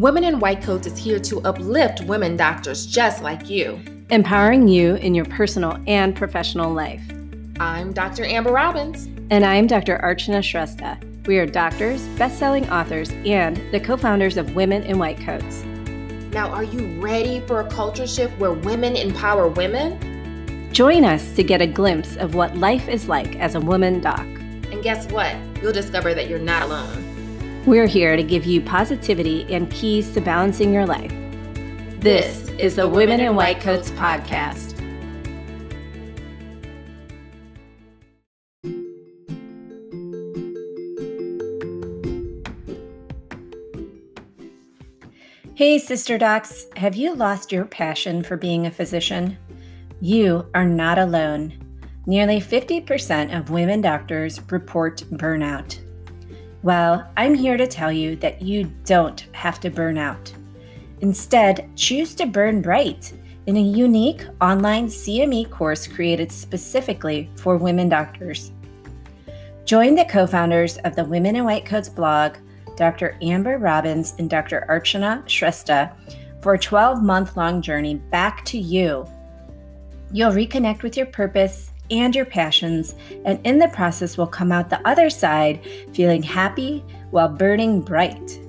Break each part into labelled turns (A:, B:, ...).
A: Women in White Coats is here to uplift women doctors just like you,
B: empowering you in your personal and professional life.
A: I'm Dr. Amber Robbins.
B: And I'm Dr. Archana Shrestha. We are doctors, best selling authors, and the co founders of Women in White Coats.
A: Now, are you ready for a culture shift where women empower women?
B: Join us to get a glimpse of what life is like as a woman doc.
A: And guess what? You'll discover that you're not alone.
B: We're here to give you positivity and keys to balancing your life. This is the Women in White Coats podcast. Hey, Sister Docs, have you lost your passion for being a physician? You are not alone. Nearly 50% of women doctors report burnout. Well, I'm here to tell you that you don't have to burn out. Instead, choose to burn bright in a unique online CME course created specifically for women doctors. Join the co founders of the Women in White Coats blog, Dr. Amber Robbins and Dr. Archana Shrestha, for a 12 month long journey back to you. You'll reconnect with your purpose and your passions, and in the process will come out the other side feeling happy while burning bright.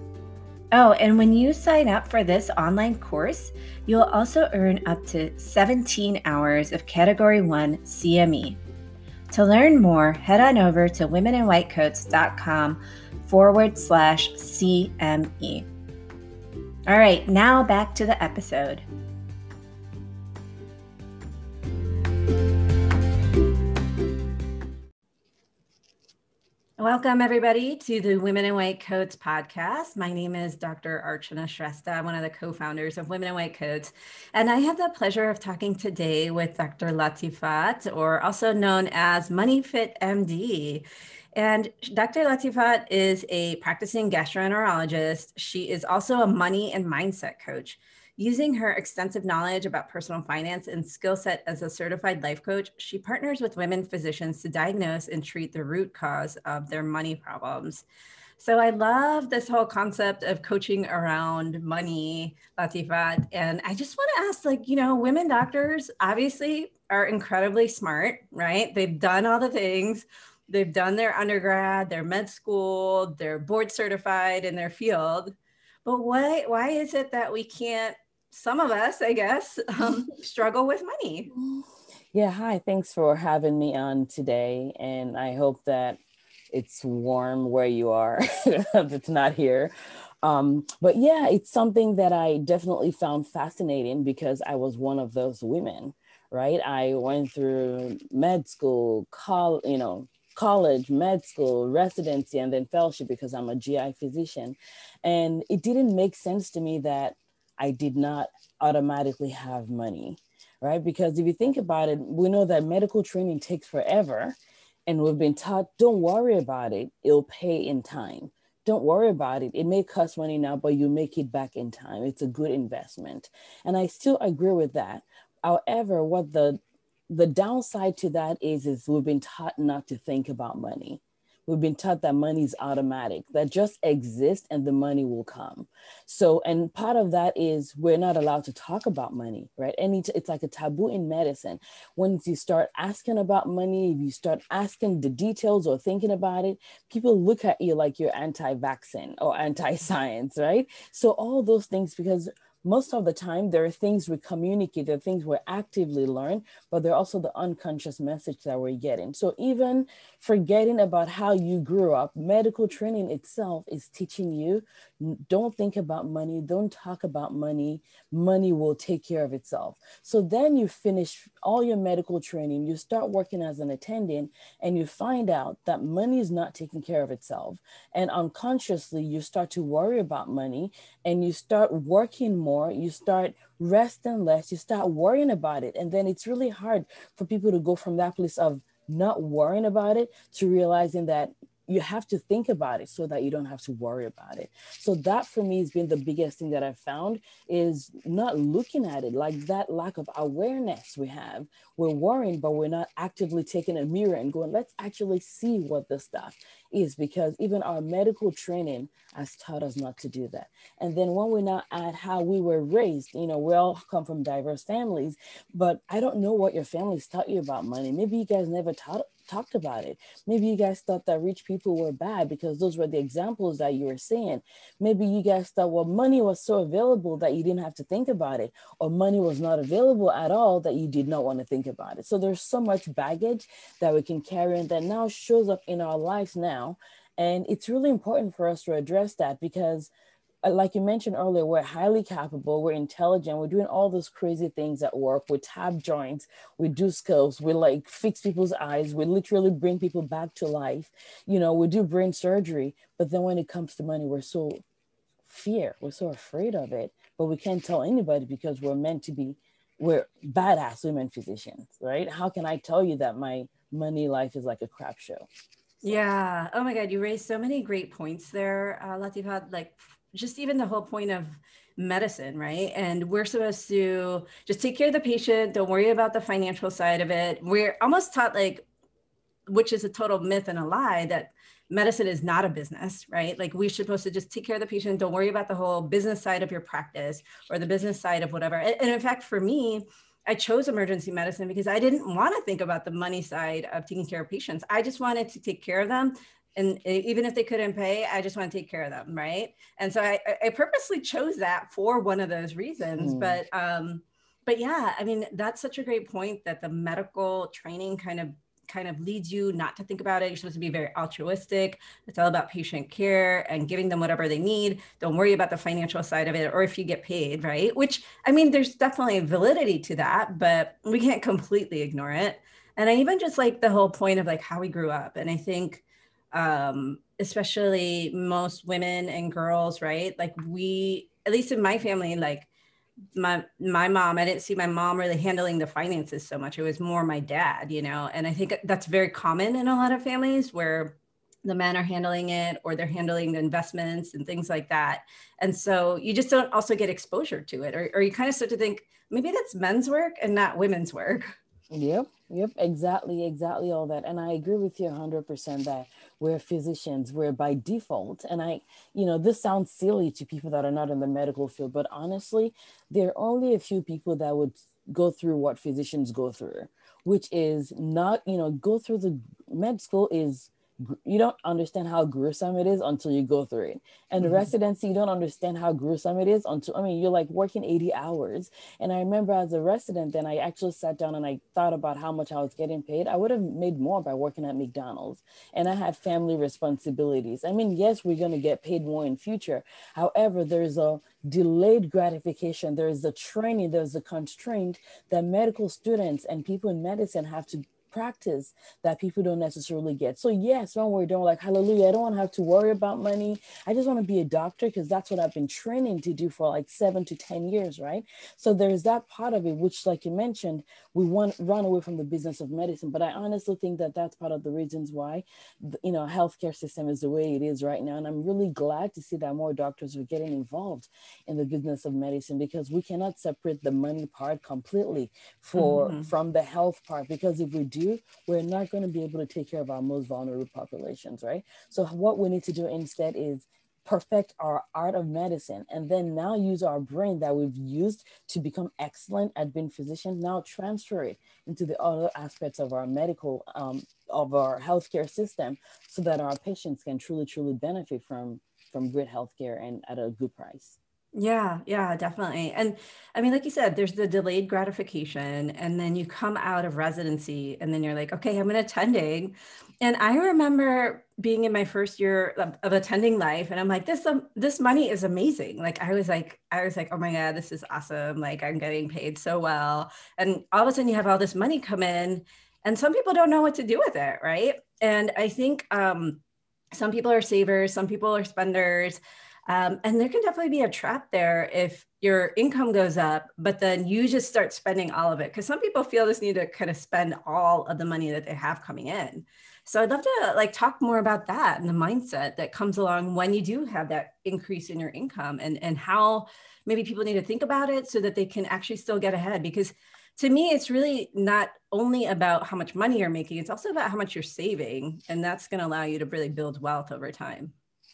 B: Oh, and when you sign up for this online course, you'll also earn up to 17 hours of Category 1 CME. To learn more, head on over to womeninwhitecoats.com forward slash CME. All right, now back to the episode. Welcome, everybody, to the Women in White Coats podcast. My name is Dr. Archana Shrestha, one of the co founders of Women in White Coats. And I have the pleasure of talking today with Dr. Latifat, or also known as Money Fit MD. And Dr. Latifat is a practicing gastroenterologist. She is also a money and mindset coach. Using her extensive knowledge about personal finance and skill set as a certified life coach, she partners with women physicians to diagnose and treat the root cause of their money problems. So I love this whole concept of coaching around money, Latifat. And I just want to ask, like, you know, women doctors obviously are incredibly smart, right? They've done all the things. They've done their undergrad, their med school, they're board certified in their field. But why why is it that we can't some of us, I guess, um, struggle with money.
C: Yeah, hi. Thanks for having me on today. And I hope that it's warm where you are, it's not here. Um, but yeah, it's something that I definitely found fascinating because I was one of those women, right? I went through med school, col- you know, college, med school, residency, and then fellowship because I'm a GI physician. And it didn't make sense to me that I did not automatically have money, right? Because if you think about it, we know that medical training takes forever. And we've been taught, don't worry about it, it'll pay in time. Don't worry about it. It may cost money now, but you make it back in time. It's a good investment. And I still agree with that. However, what the the downside to that is is we've been taught not to think about money we've been taught that money is automatic, that just exist and the money will come. So, and part of that is we're not allowed to talk about money, right? Any, it's like a taboo in medicine. Once you start asking about money, if you start asking the details or thinking about it, people look at you like you're anti-vaccine or anti-science, right? So all those things, because most of the time there are things we communicate there are things we actively learn but there are also the unconscious message that we're getting. So even forgetting about how you grew up medical training itself is teaching you don't think about money don't talk about money. Money will take care of itself. So then you finish all your medical training you start working as an attendant and you find out that money is not taking care of itself. And unconsciously you start to worry about money and you start working more more, you start resting less, you start worrying about it. And then it's really hard for people to go from that place of not worrying about it to realizing that you have to think about it so that you don't have to worry about it. So that for me has been the biggest thing that i've found is not looking at it like that lack of awareness we have. We're worrying but we're not actively taking a mirror and going let's actually see what this stuff is because even our medical training has taught us not to do that. And then when we now add how we were raised you know we all come from diverse families but i don't know what your families taught you about money. Maybe you guys never taught talked about it. Maybe you guys thought that rich people were bad because those were the examples that you were seeing. Maybe you guys thought, well, money was so available that you didn't have to think about it, or money was not available at all that you did not want to think about it. So there's so much baggage that we can carry and that now shows up in our lives now. And it's really important for us to address that because like you mentioned earlier, we're highly capable, we're intelligent, we're doing all those crazy things at work. We tap joints, we do skills, we like fix people's eyes, we literally bring people back to life. You know, we do brain surgery, but then when it comes to money, we're so fear, we're so afraid of it, but we can't tell anybody because we're meant to be, we're badass women physicians, right? How can I tell you that my money life is like a crap show?
B: Yeah. Oh my God. You raised so many great points there, uh, Latifa. Like just even the whole point of medicine, right? And we're supposed to just take care of the patient, don't worry about the financial side of it. We're almost taught like, which is a total myth and a lie that medicine is not a business, right? Like we're supposed to just take care of the patient, don't worry about the whole business side of your practice or the business side of whatever. And in fact, for me, I chose emergency medicine because I didn't want to think about the money side of taking care of patients. I just wanted to take care of them and even if they couldn't pay i just want to take care of them right? And so i, I purposely chose that for one of those reasons mm. but um but yeah i mean that's such a great point that the medical training kind of kind of leads you not to think about it. You're supposed to be very altruistic. It's all about patient care and giving them whatever they need. Don't worry about the financial side of it or if you get paid right? Which i mean there's definitely validity to that but we can't completely ignore it. And i even just like the whole point of like how we grew up. And i think um, especially most women and girls, right? Like we, at least in my family, like my my mom, I didn't see my mom really handling the finances so much. It was more my dad, you know. And I think that's very common in a lot of families where the men are handling it or they're handling the investments and things like that. And so you just don't also get exposure to it, or, or you kind of start to think maybe that's men's work and not women's work.
C: Yep, yep, exactly, exactly all that. And I agree with you 100% that we're physicians, we're by default. And I, you know, this sounds silly to people that are not in the medical field, but honestly, there are only a few people that would go through what physicians go through, which is not, you know, go through the med school is you don't understand how gruesome it is until you go through it. And mm-hmm. the residency, you don't understand how gruesome it is until, I mean, you're like working 80 hours. And I remember as a resident, then I actually sat down and I thought about how much I was getting paid. I would have made more by working at McDonald's. And I had family responsibilities. I mean, yes, we're going to get paid more in future. However, there's a delayed gratification. There's the training, there's the constraint that medical students and people in medicine have to practice that people don't necessarily get. So yes, when we're doing like hallelujah, I don't want to have to worry about money. I just want to be a doctor because that's what I've been training to do for like seven to 10 years, right? So there's that part of it, which like you mentioned, we want run away from the business of medicine. But I honestly think that that's part of the reasons why, you know, healthcare system is the way it is right now. And I'm really glad to see that more doctors are getting involved in the business of medicine because we cannot separate the money part completely for mm-hmm. from the health part because if we do do, we're not going to be able to take care of our most vulnerable populations, right? So what we need to do instead is perfect our art of medicine and then now use our brain that we've used to become excellent at being physicians now transfer it into the other aspects of our medical um, of our healthcare system so that our patients can truly truly benefit from from great healthcare and at a good price
B: yeah, yeah, definitely. And I mean, like you said, there's the delayed gratification, and then you come out of residency, and then you're like, okay, I'm an attending. And I remember being in my first year of, of attending life, and I'm like, this um, this money is amazing. Like I was like, I was like, oh my god, this is awesome. Like I'm getting paid so well, and all of a sudden you have all this money come in, and some people don't know what to do with it, right? And I think um, some people are savers, some people are spenders um, and there can definitely be a trap there if your income goes up, but then you just start spending all of it. Because some people feel this need to kind of spend all of the money that they have coming in.
D: So I'd love to like talk more about that and the mindset that comes along when you do have that increase in your income and and how maybe people need to think about it so that they can actually still get ahead because to me it's really not only about how much money you're making it's also about how much you're saving and that's going to allow you to really build wealth over time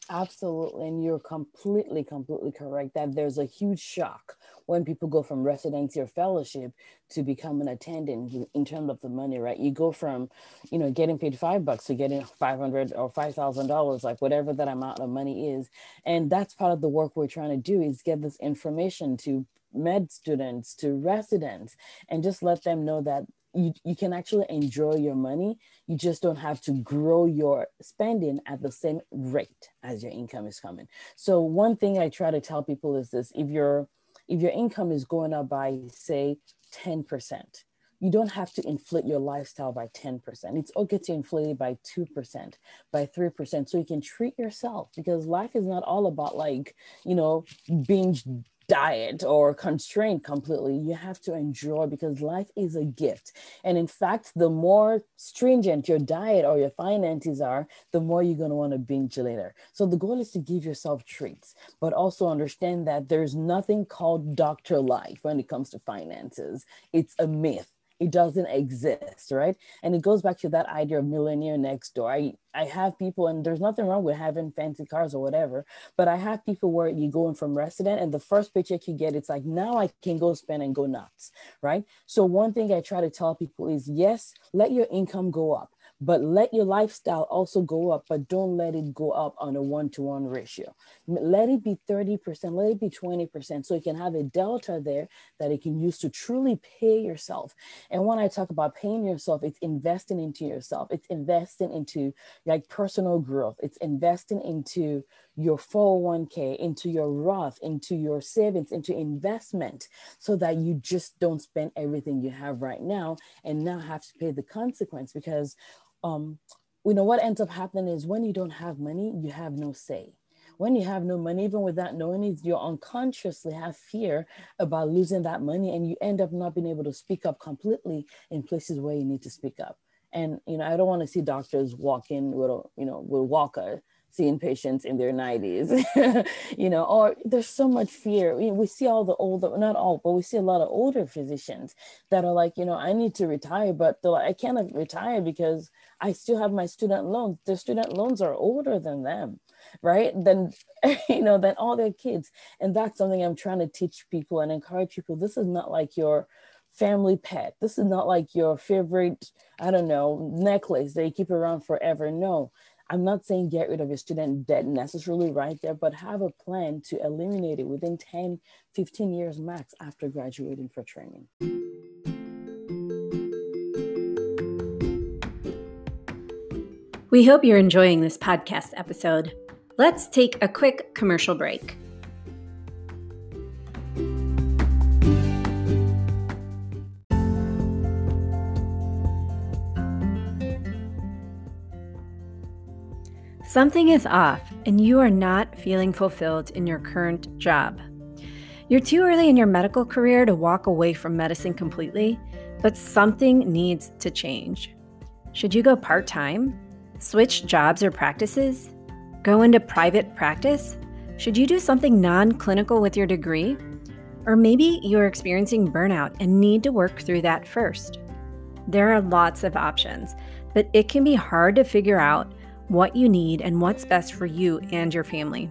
C: Absolutely. And you're completely, completely correct that there's a huge shock when people go from residency or fellowship to become an attendant in terms of the money, right? You go from, you know, getting paid five bucks to getting 500 or $5,000, like whatever that amount of money is. And that's part of the work we're trying to do is get this information to med students, to residents, and just let them know that you, you can actually enjoy your money. You just don't have to grow your spending at the same rate as your income is coming. So one thing I try to tell people is this if your if your income is going up by say 10%, you don't have to inflate your lifestyle by 10%. It's okay to inflate it by 2%, by 3%. So you can treat yourself because life is not all about like, you know, binge diet or constrained completely. You have to enjoy because life is a gift. And in fact, the more stringent your diet or your finances are, the more you're going to want to binge later. So the goal is to give yourself treats, but also understand that there's nothing called doctor life when it comes to finances. It's a myth it doesn't exist right? And it goes back to that idea of millionaire next door. I i have people and there's nothing wrong with having fancy cars or whatever but i have people where you go in from resident and the first paycheck you get it's like now i can go spend and go nuts right? So one thing i try to tell people is yes let your income go up but let your lifestyle also go up, but don't let it go up on a one to one ratio. Let it be 30%, let it be 20%, so you can have a delta there that you can use to truly pay yourself. And when I talk about paying yourself, it's investing into yourself, it's investing into like personal growth, it's investing into your 401k, into your Roth, into your savings, into investment, so that you just don't spend everything you have right now and now have to pay the consequence because um, you know what ends up happening is when you don't have money, you have no say. When you have no money, even without knowing it, you unconsciously have fear about losing that money, and you end up not being able to speak up completely in places where you need to speak up. And you know, I don't want to see doctors walk in with a you know with walker seeing patients in their 90s you know or there's so much fear. We, we see all the older not all but we see a lot of older physicians that are like you know i need to retire but they're like i cannot retire because i still have my student loans their student loans are older than them right? Than you know than all their kids. And that's something i'm trying to teach people and encourage people. This is not like your family pet this is not like your favorite i don't know necklace that you keep around forever no I'm not saying get rid of your student debt necessarily right there, but have a plan to eliminate it within 10, 15 years max after graduating for training.
D: We hope you're enjoying this podcast episode. Let's take a quick commercial break. Something is off and you are not feeling fulfilled in your current job. You're too early in your medical career to walk away from medicine completely, but something needs to change. Should you go part time? Switch jobs or practices? Go into private practice? Should you do something non clinical with your degree? Or maybe you're experiencing burnout and need to work through that first. There are lots of options, but it can be hard to figure out what you need, and what's best for you and your family.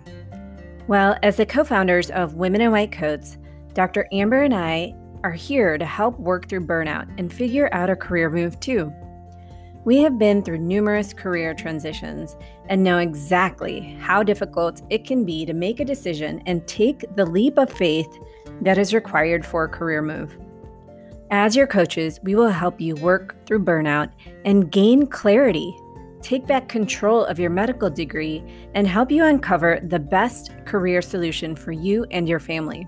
D: Well, as the co founders of Women in White Coats, Dr. Amber and I are here to help work through burnout and figure out a career move too. We have been through numerous career transitions and know exactly how difficult it can be to make a decision and take the leap of faith that is required for a career move. As your coaches, we will help you work through burnout and gain clarity take back control of your medical degree, and help you uncover the best career solution for you and your family.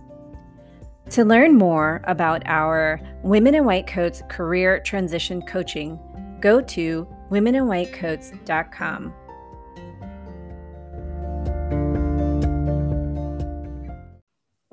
D: To learn more about our Women in White Coats career transition coaching, go to womeninwhitecoats.com.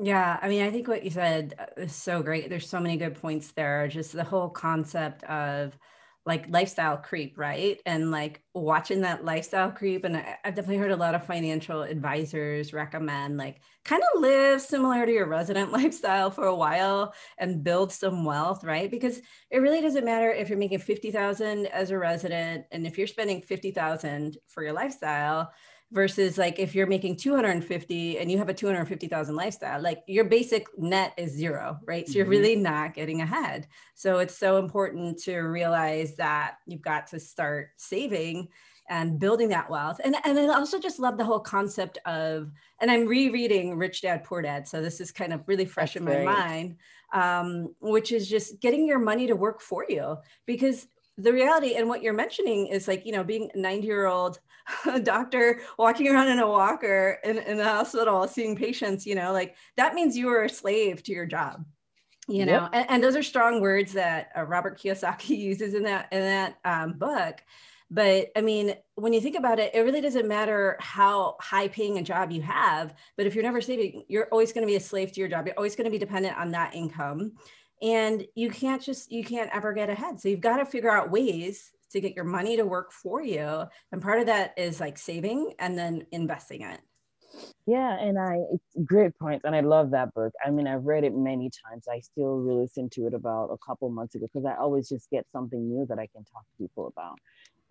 D: Yeah, I mean, I think what you said is so great. There's so many good points there. Just the whole concept of
B: like lifestyle creep, right? And like watching that lifestyle creep. And I, have definitely heard a lot of financial advisors recommend like kind of live similar to your resident lifestyle for a while and build some wealth, right? Because it really doesn't matter if you're making 50,000 as a resident and if you're spending 50,000 for your lifestyle, versus like if you're making 250 and you have a 250,000 lifestyle, like your basic net is zero, right? So you're mm-hmm. really not getting ahead. So it's so important to realize that you've got to start saving and building that wealth. And, and I also just love the whole concept of, and I'm rereading Rich Dad Poor Dad. So this is kind of really fresh That's in my great. mind, um, which is just getting your money to work for you. Because the reality and what you're mentioning is like, you know, being a 90 year old doctor walking around in a walker in, in the hospital seeing patients, you know, like that means you are a slave to your job you know? Yep. and, and, those are strong words that uh, robert kiyosaki uses in that in that um, book. But i mean when you think about it it really doesn't matter how high paying a job you have but if you're never saving you're always going to be a slave to your job. You're always going to be dependent on that income and you can't just you can't ever get ahead so you've got to figure out ways to get your money to work for you. And part of that is like saving and then investing it.
C: Yeah, and I it's great points, and I love that book. I mean, I've read it many times. I still re-listened to it about a couple months ago because I always just get something new that I can talk to people about.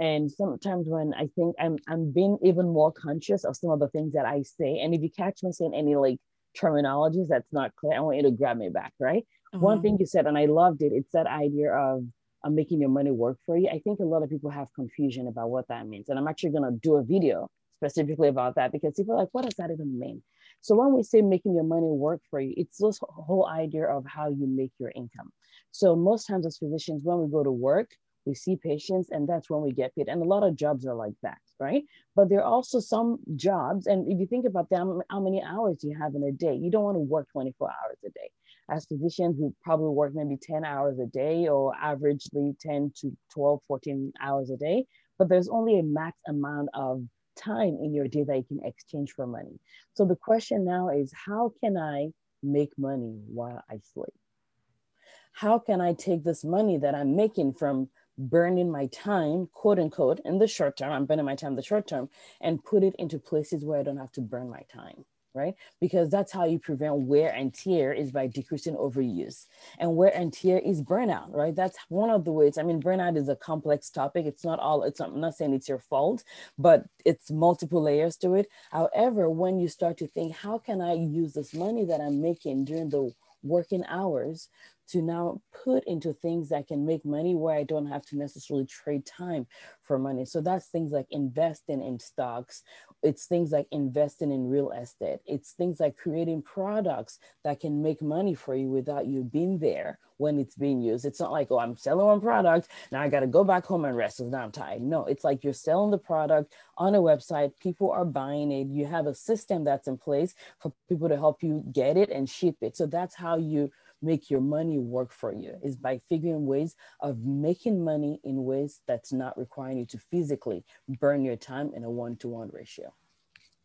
C: And sometimes when I think I'm I'm being even more conscious of some of the things that I say, and if you catch me saying any like terminologies that's not clear, I want you to grab me back, right? Mm-hmm. One thing you said, and I loved it. It's that idea of uh, making your money work for you. I think a lot of people have confusion about what that means. And I'm actually going to do a video specifically about that because people are like, what does that even mean? So when we say making your money work for you, it's this whole idea of how you make your income. So most times as physicians, when we go to work, we see patients and that's when we get paid. And a lot of jobs are like that, right? But there are also some jobs, and if you think about them, how many hours you have in a day, you don't want to work 24 hours a day as physicians who probably work maybe 10 hours a day or averagely 10 to 12, 14 hours a day, but there's only a max amount of time in your day that you can exchange for money. So the question now is how can I make money while I sleep? How can I take this money that I'm making from burning my time, quote unquote, in the short term, I'm burning my time the short term, and put it into places where I don't have to burn my time? right? Because that's how you prevent wear and tear is by decreasing overuse. And wear and tear is burnout, right? That's one of the ways. I mean, burnout is a complex topic. It's not all, it's not, I'm not saying it's your fault, but it's multiple layers to it. However, when you start to think, how can I use this money that I'm making during the working hours to now put into things that can make money where I don't have to necessarily trade time for money. So that's things like investing in stocks. It's things like investing in real estate. It's things like creating products that can make money for you without you being there when it's being used. It's not like, oh, I'm selling one product. Now I got to go back home and rest because now I'm tired. No, it's like you're selling the product on a website. People are buying it. You have a system that's in place for people to help you get it and ship it. So that's how you make your money work for you is by figuring ways of making money in ways that's not requiring you to physically burn your time in a one-to-one ratio.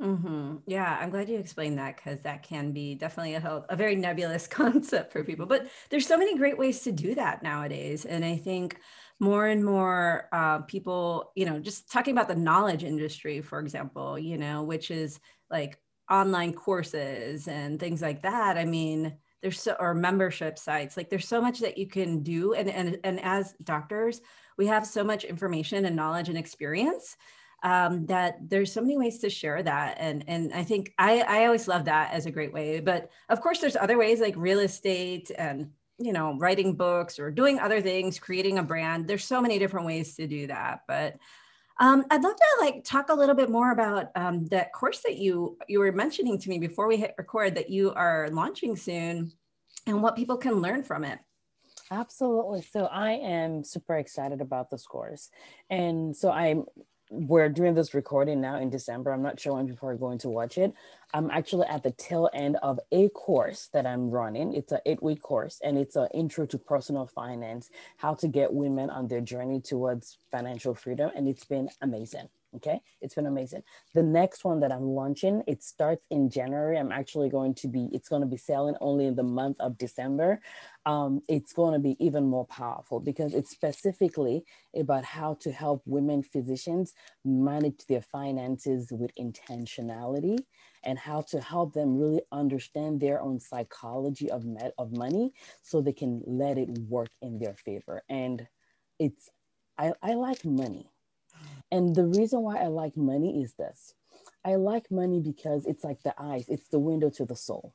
B: Mm-hmm. Yeah, I'm glad you explained that because that can be definitely a, a very nebulous concept for people. But there's so many great ways to do that nowadays, and I think more and more uh, people, you know, just talking about the knowledge industry, for example, you know, which is like online courses and things like that. I mean, there's so or membership sites like there's so much that you can do and and, and as doctors we have so much information and knowledge and experience um, that there's so many ways to share that and and i think i i always love that as a great way but of course there's other ways like real estate and you know writing books or doing other things creating a brand. There's so many different ways to do that but um, I'd love to like talk a little bit more about um, that course that you you were mentioning to me before we hit record that you are launching soon, and what people can learn from it.
C: Absolutely. So I am super excited about this course, and so I'm we're doing this recording now in December. I'm not sure when people are going to watch it. I'm actually at the tail end of a course that I'm running. It's an eight week course and it's an intro to personal finance, how to get women on their journey towards financial freedom. And it's been amazing. Okay, it's been amazing. The next one that I'm launching, it starts in January. I'm actually going to be, it's going to be selling only in the month of December. Um, it's going to be even more powerful because it's specifically about how to help women physicians manage their finances with intentionality and how to help them really understand their own psychology of met, of money so they can let it work in their favor. And it's, I, I like money and the reason why I like money is this I like money because it's like the eyes, it's the window to the soul,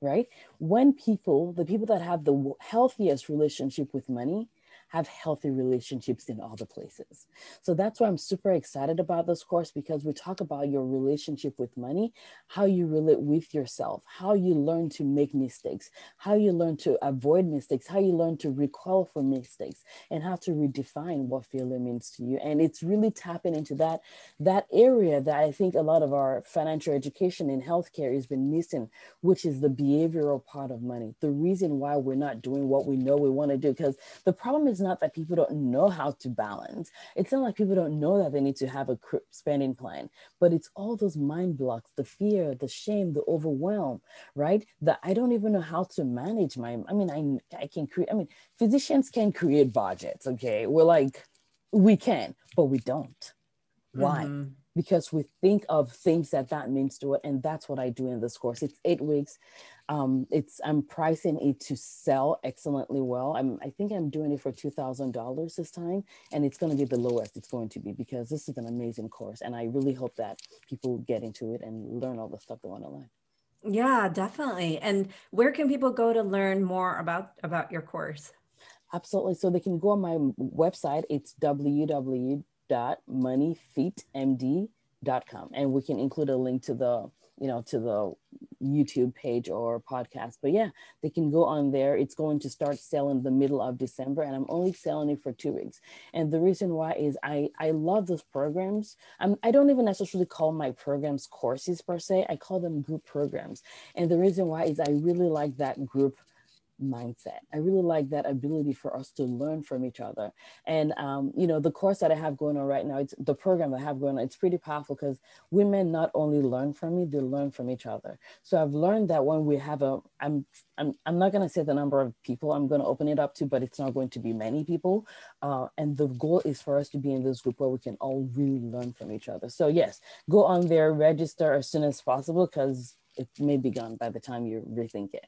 C: right? When people, the people that have the healthiest relationship with money, have healthy relationships in other places. So that's why I'm super excited about this course because we talk about your relationship with money, how you relate with yourself, how you learn to make mistakes, how you learn to avoid mistakes, how you learn to recoil from mistakes, and how to redefine what failure means to you. And it's really tapping into that that area that I think a lot of our financial education in healthcare has been missing, which is the behavioral part of money. The reason why we're not doing what we know we want to do, because the problem is not that people don't know how to balance. It's not like people don't know that they need to have a spending plan, but it's all those mind blocks, the fear, the shame, the overwhelm, right? That I don't even know how to manage my, I mean, I, I can create, I mean, physicians can create budgets, okay? We're like, we can, but we don't. Why? Mm-hmm because we think of things that that means to it and that's what i do in this course. It's eight weeks. Um, it's i'm pricing it to sell excellently well. I'm i think i'm doing it for $2000 this time and it's going to be the lowest it's going to be because this is an amazing course and i really hope that people get into it and learn all the stuff they want to learn.
B: Yeah definitely. And where can people go to learn more about about your course?
C: Absolutely. So they can go on my website. It's www www.moneyfitmd.com and we can include a link to the you know to the youtube page or podcast. But yeah they can go on there. It's going to start selling the middle of december and i'm only selling it for two weeks. And the reason why is i i love those programs. I'm, i don't even necessarily call my programs courses per se. I call them group programs. And the reason why is i really like that group mindset. I really like that ability for us to learn from each other. And um, you know, the course that I have going on right now, it's the program I have going on, it's pretty powerful because women not only learn from me, they learn from each other. So I've learned that when we have a I'm I'm I'm not gonna say the number of people I'm gonna open it up to, but it's not going to be many people. Uh, and the goal is for us to be in this group where we can all really learn from each other. So yes, go on there, register as soon as possible because it may be gone by the time you rethink it.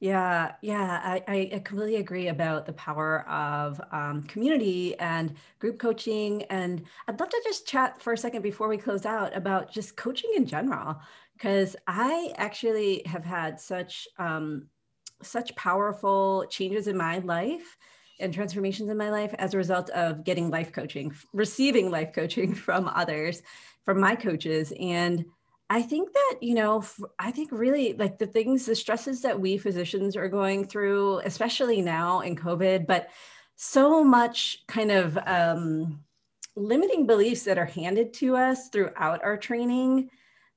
B: Yeah, yeah, I, I completely agree about the power of um, community and group coaching. And I'd love to just chat for a second before we close out about just coaching in general, because I actually have had such um, such powerful changes in my life and transformations in my life as a result of getting life coaching, receiving life coaching from others, from my coaches, and I think that, you know, I think really like the things, the stresses that we physicians are going through, especially now in COVID, but so much kind of um, limiting beliefs that are handed to us throughout our training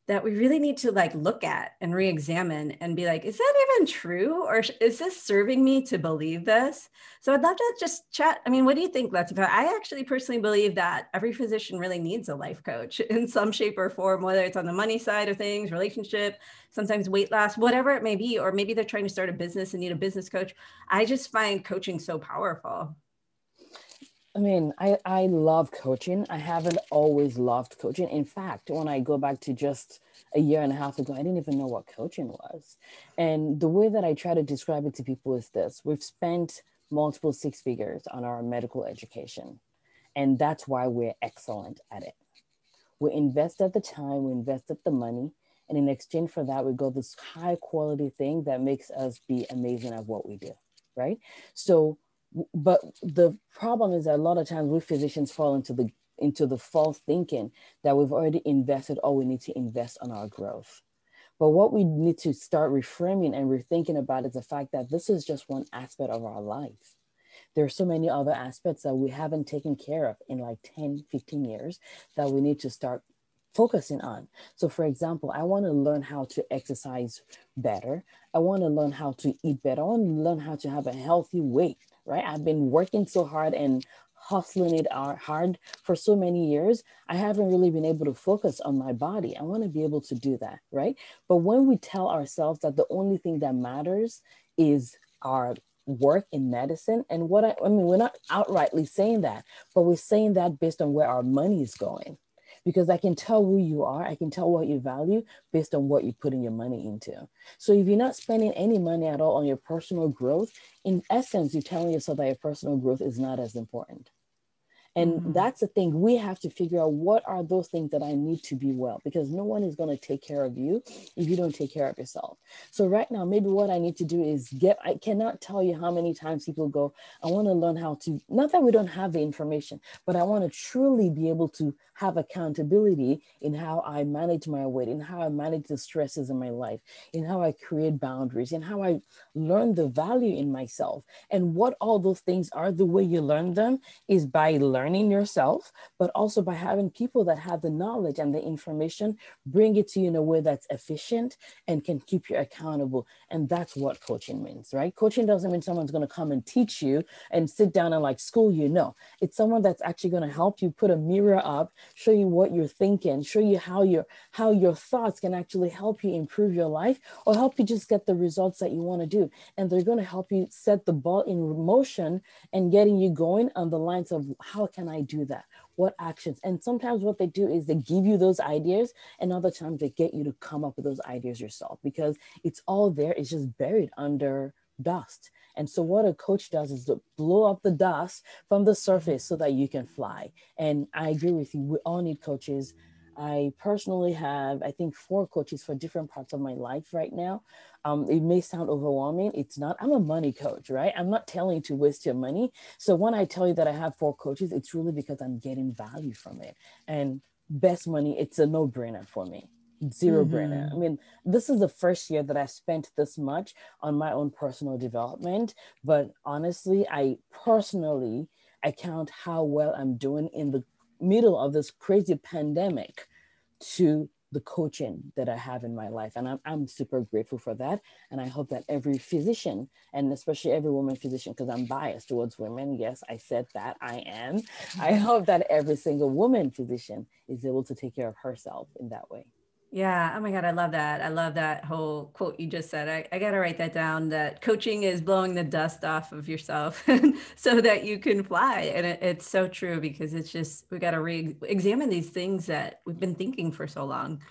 B: that we really need to like look at and re-examine and be like is that even true or is this serving me to believe this? So i'd love to just chat i mean what do you think latifa? I actually personally believe that every physician really needs a life coach in some shape or form whether it's on the money side of things relationship sometimes weight loss whatever it may be or maybe they're trying to start a business and need a business coach. I just find coaching so powerful
C: I mean, I, I love coaching. I haven't always loved coaching. In fact, when I go back to just a year and a half ago, I didn't even know what coaching was. And the way that I try to describe it to people is this we've spent multiple six figures on our medical education. And that's why we're excellent at it. We invest at the time, we invest at the money, and in exchange for that, we go this high quality thing that makes us be amazing at what we do, right? So but the problem is that a lot of times we physicians fall into the into the false thinking that we've already invested all we need to invest on our growth but what we need to start reframing and rethinking about is the fact that this is just one aspect of our life there are so many other aspects that we haven't taken care of in like 10 15 years that we need to start focusing on. So, for example, I want to learn how to exercise better. I want to learn how to eat better. I want to learn how to have a healthy weight right? I've been working so hard and hustling it hard for so many years, I haven't really been able to focus on my body. I want to be able to do that, right? But when we tell ourselves that the only thing that matters is our work in medicine, and what I, I mean, we're not outrightly saying that, but we're saying that based on where our money is going because I can tell who you are. I can tell what you value based on what you're putting your money into. So if you're not spending any money at all on your personal growth, in essence, you're telling yourself that your personal growth is not as important. And mm-hmm. that's the thing. We have to figure out what are those things that I need to be well, because no one is going to take care of you if you don't take care of yourself. So right now, maybe what I need to do is get, I cannot tell you how many times people go, I want to learn how to, not that we don't have the information, but I want to truly be able to have accountability in how I manage my weight, in how I manage the stresses in my life, in how I create boundaries, in how I learn the value in myself. And what all those things are, the way you learn them is by learning yourself, but also by having people that have the knowledge and the information bring it to you in a way that's efficient and can keep you accountable. And that's what coaching means, right? Coaching doesn't mean someone's going to come and teach you and sit down and like school you. No, it's someone that's actually going to help you put a mirror up show you what you're thinking, show you how your how your thoughts can actually help you improve your life or help you just get the results that you want to do. And they're going to help you set the ball in motion and getting you going on the lines of how can I do that? What actions? And sometimes what they do is they give you those ideas, and other times they get you to come up with those ideas yourself because it's all there, it's just buried under dust. And so what a coach does is to blow up the dust from the surface so that you can fly. And I agree with you. We all need coaches. I personally have, I think, four coaches for different parts of my life right now. Um, it may sound overwhelming. It's not. I'm a money coach, right? I'm not telling you to waste your money. So when I tell you that I have four coaches, it's really because I'm getting value from it. And best money, it's a no brainer for me. 0 mm-hmm. brainer. I mean, this is the first year that I spent this much on my own personal development. But honestly, I personally account how well I'm doing in the middle of this crazy pandemic to the coaching that I have in my life. And I'm, I'm super grateful for that. And I hope that every physician, and especially every woman physician, because I'm biased towards women, yes, I said that I am. I hope that every single woman physician is able to take care of herself in that way.
D: Yeah. Oh my God. I love that. I love that whole quote you just said. I, I got to write that down that coaching is blowing the dust off of yourself so that you can fly. And it, it's so true because it's just, we got to re examine these things that we've been thinking for so long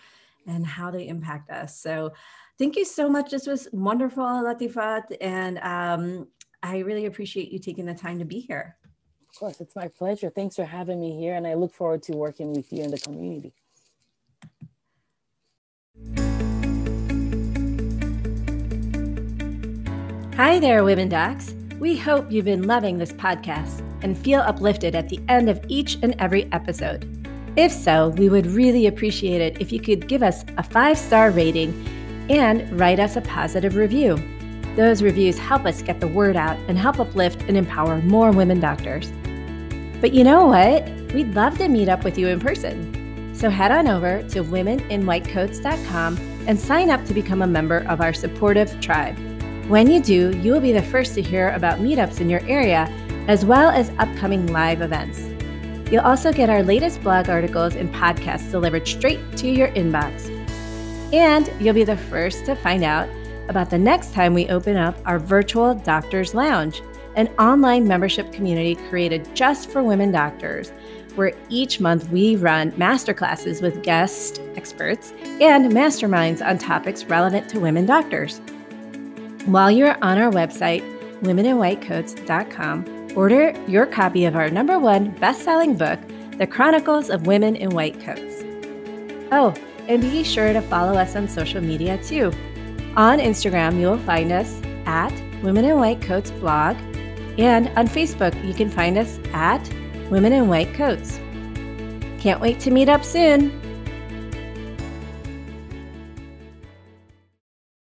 D: and how they impact us. So thank you so much. This was wonderful, Latifat. And um, I really appreciate you taking the time to be here.
C: Of course. It's my pleasure. Thanks for having me here. And I look forward to working with you in the community.
D: Hi there, Women Docs. We hope you've been loving this podcast and feel uplifted at the end of each and every episode. If so, we would really appreciate it if you could give us a five star rating and write us a positive review. Those reviews help us get the word out and help uplift and empower more women doctors. But you know what? We'd love to meet up with you in person. So head on over to womeninwhitecoats.com and sign up to become a member of our supportive tribe. When you do, you will be the first to hear about meetups in your area, as well as upcoming live events. You'll also get our latest blog articles and podcasts delivered straight to your inbox. And you'll be the first to find out about the next time we open up our virtual Doctors Lounge, an online membership community created just for women doctors, where each month we run masterclasses with guest experts and masterminds on topics relevant to women doctors. While you're on our website, womeninwhitecoats.com, order your copy of our number one best selling book, The Chronicles of Women in White Coats. Oh, and be sure to follow us on social media too. On Instagram, you will find us at Women in White Coats blog, and on Facebook, you can find us at Women in White Coats. Can't wait to meet up soon.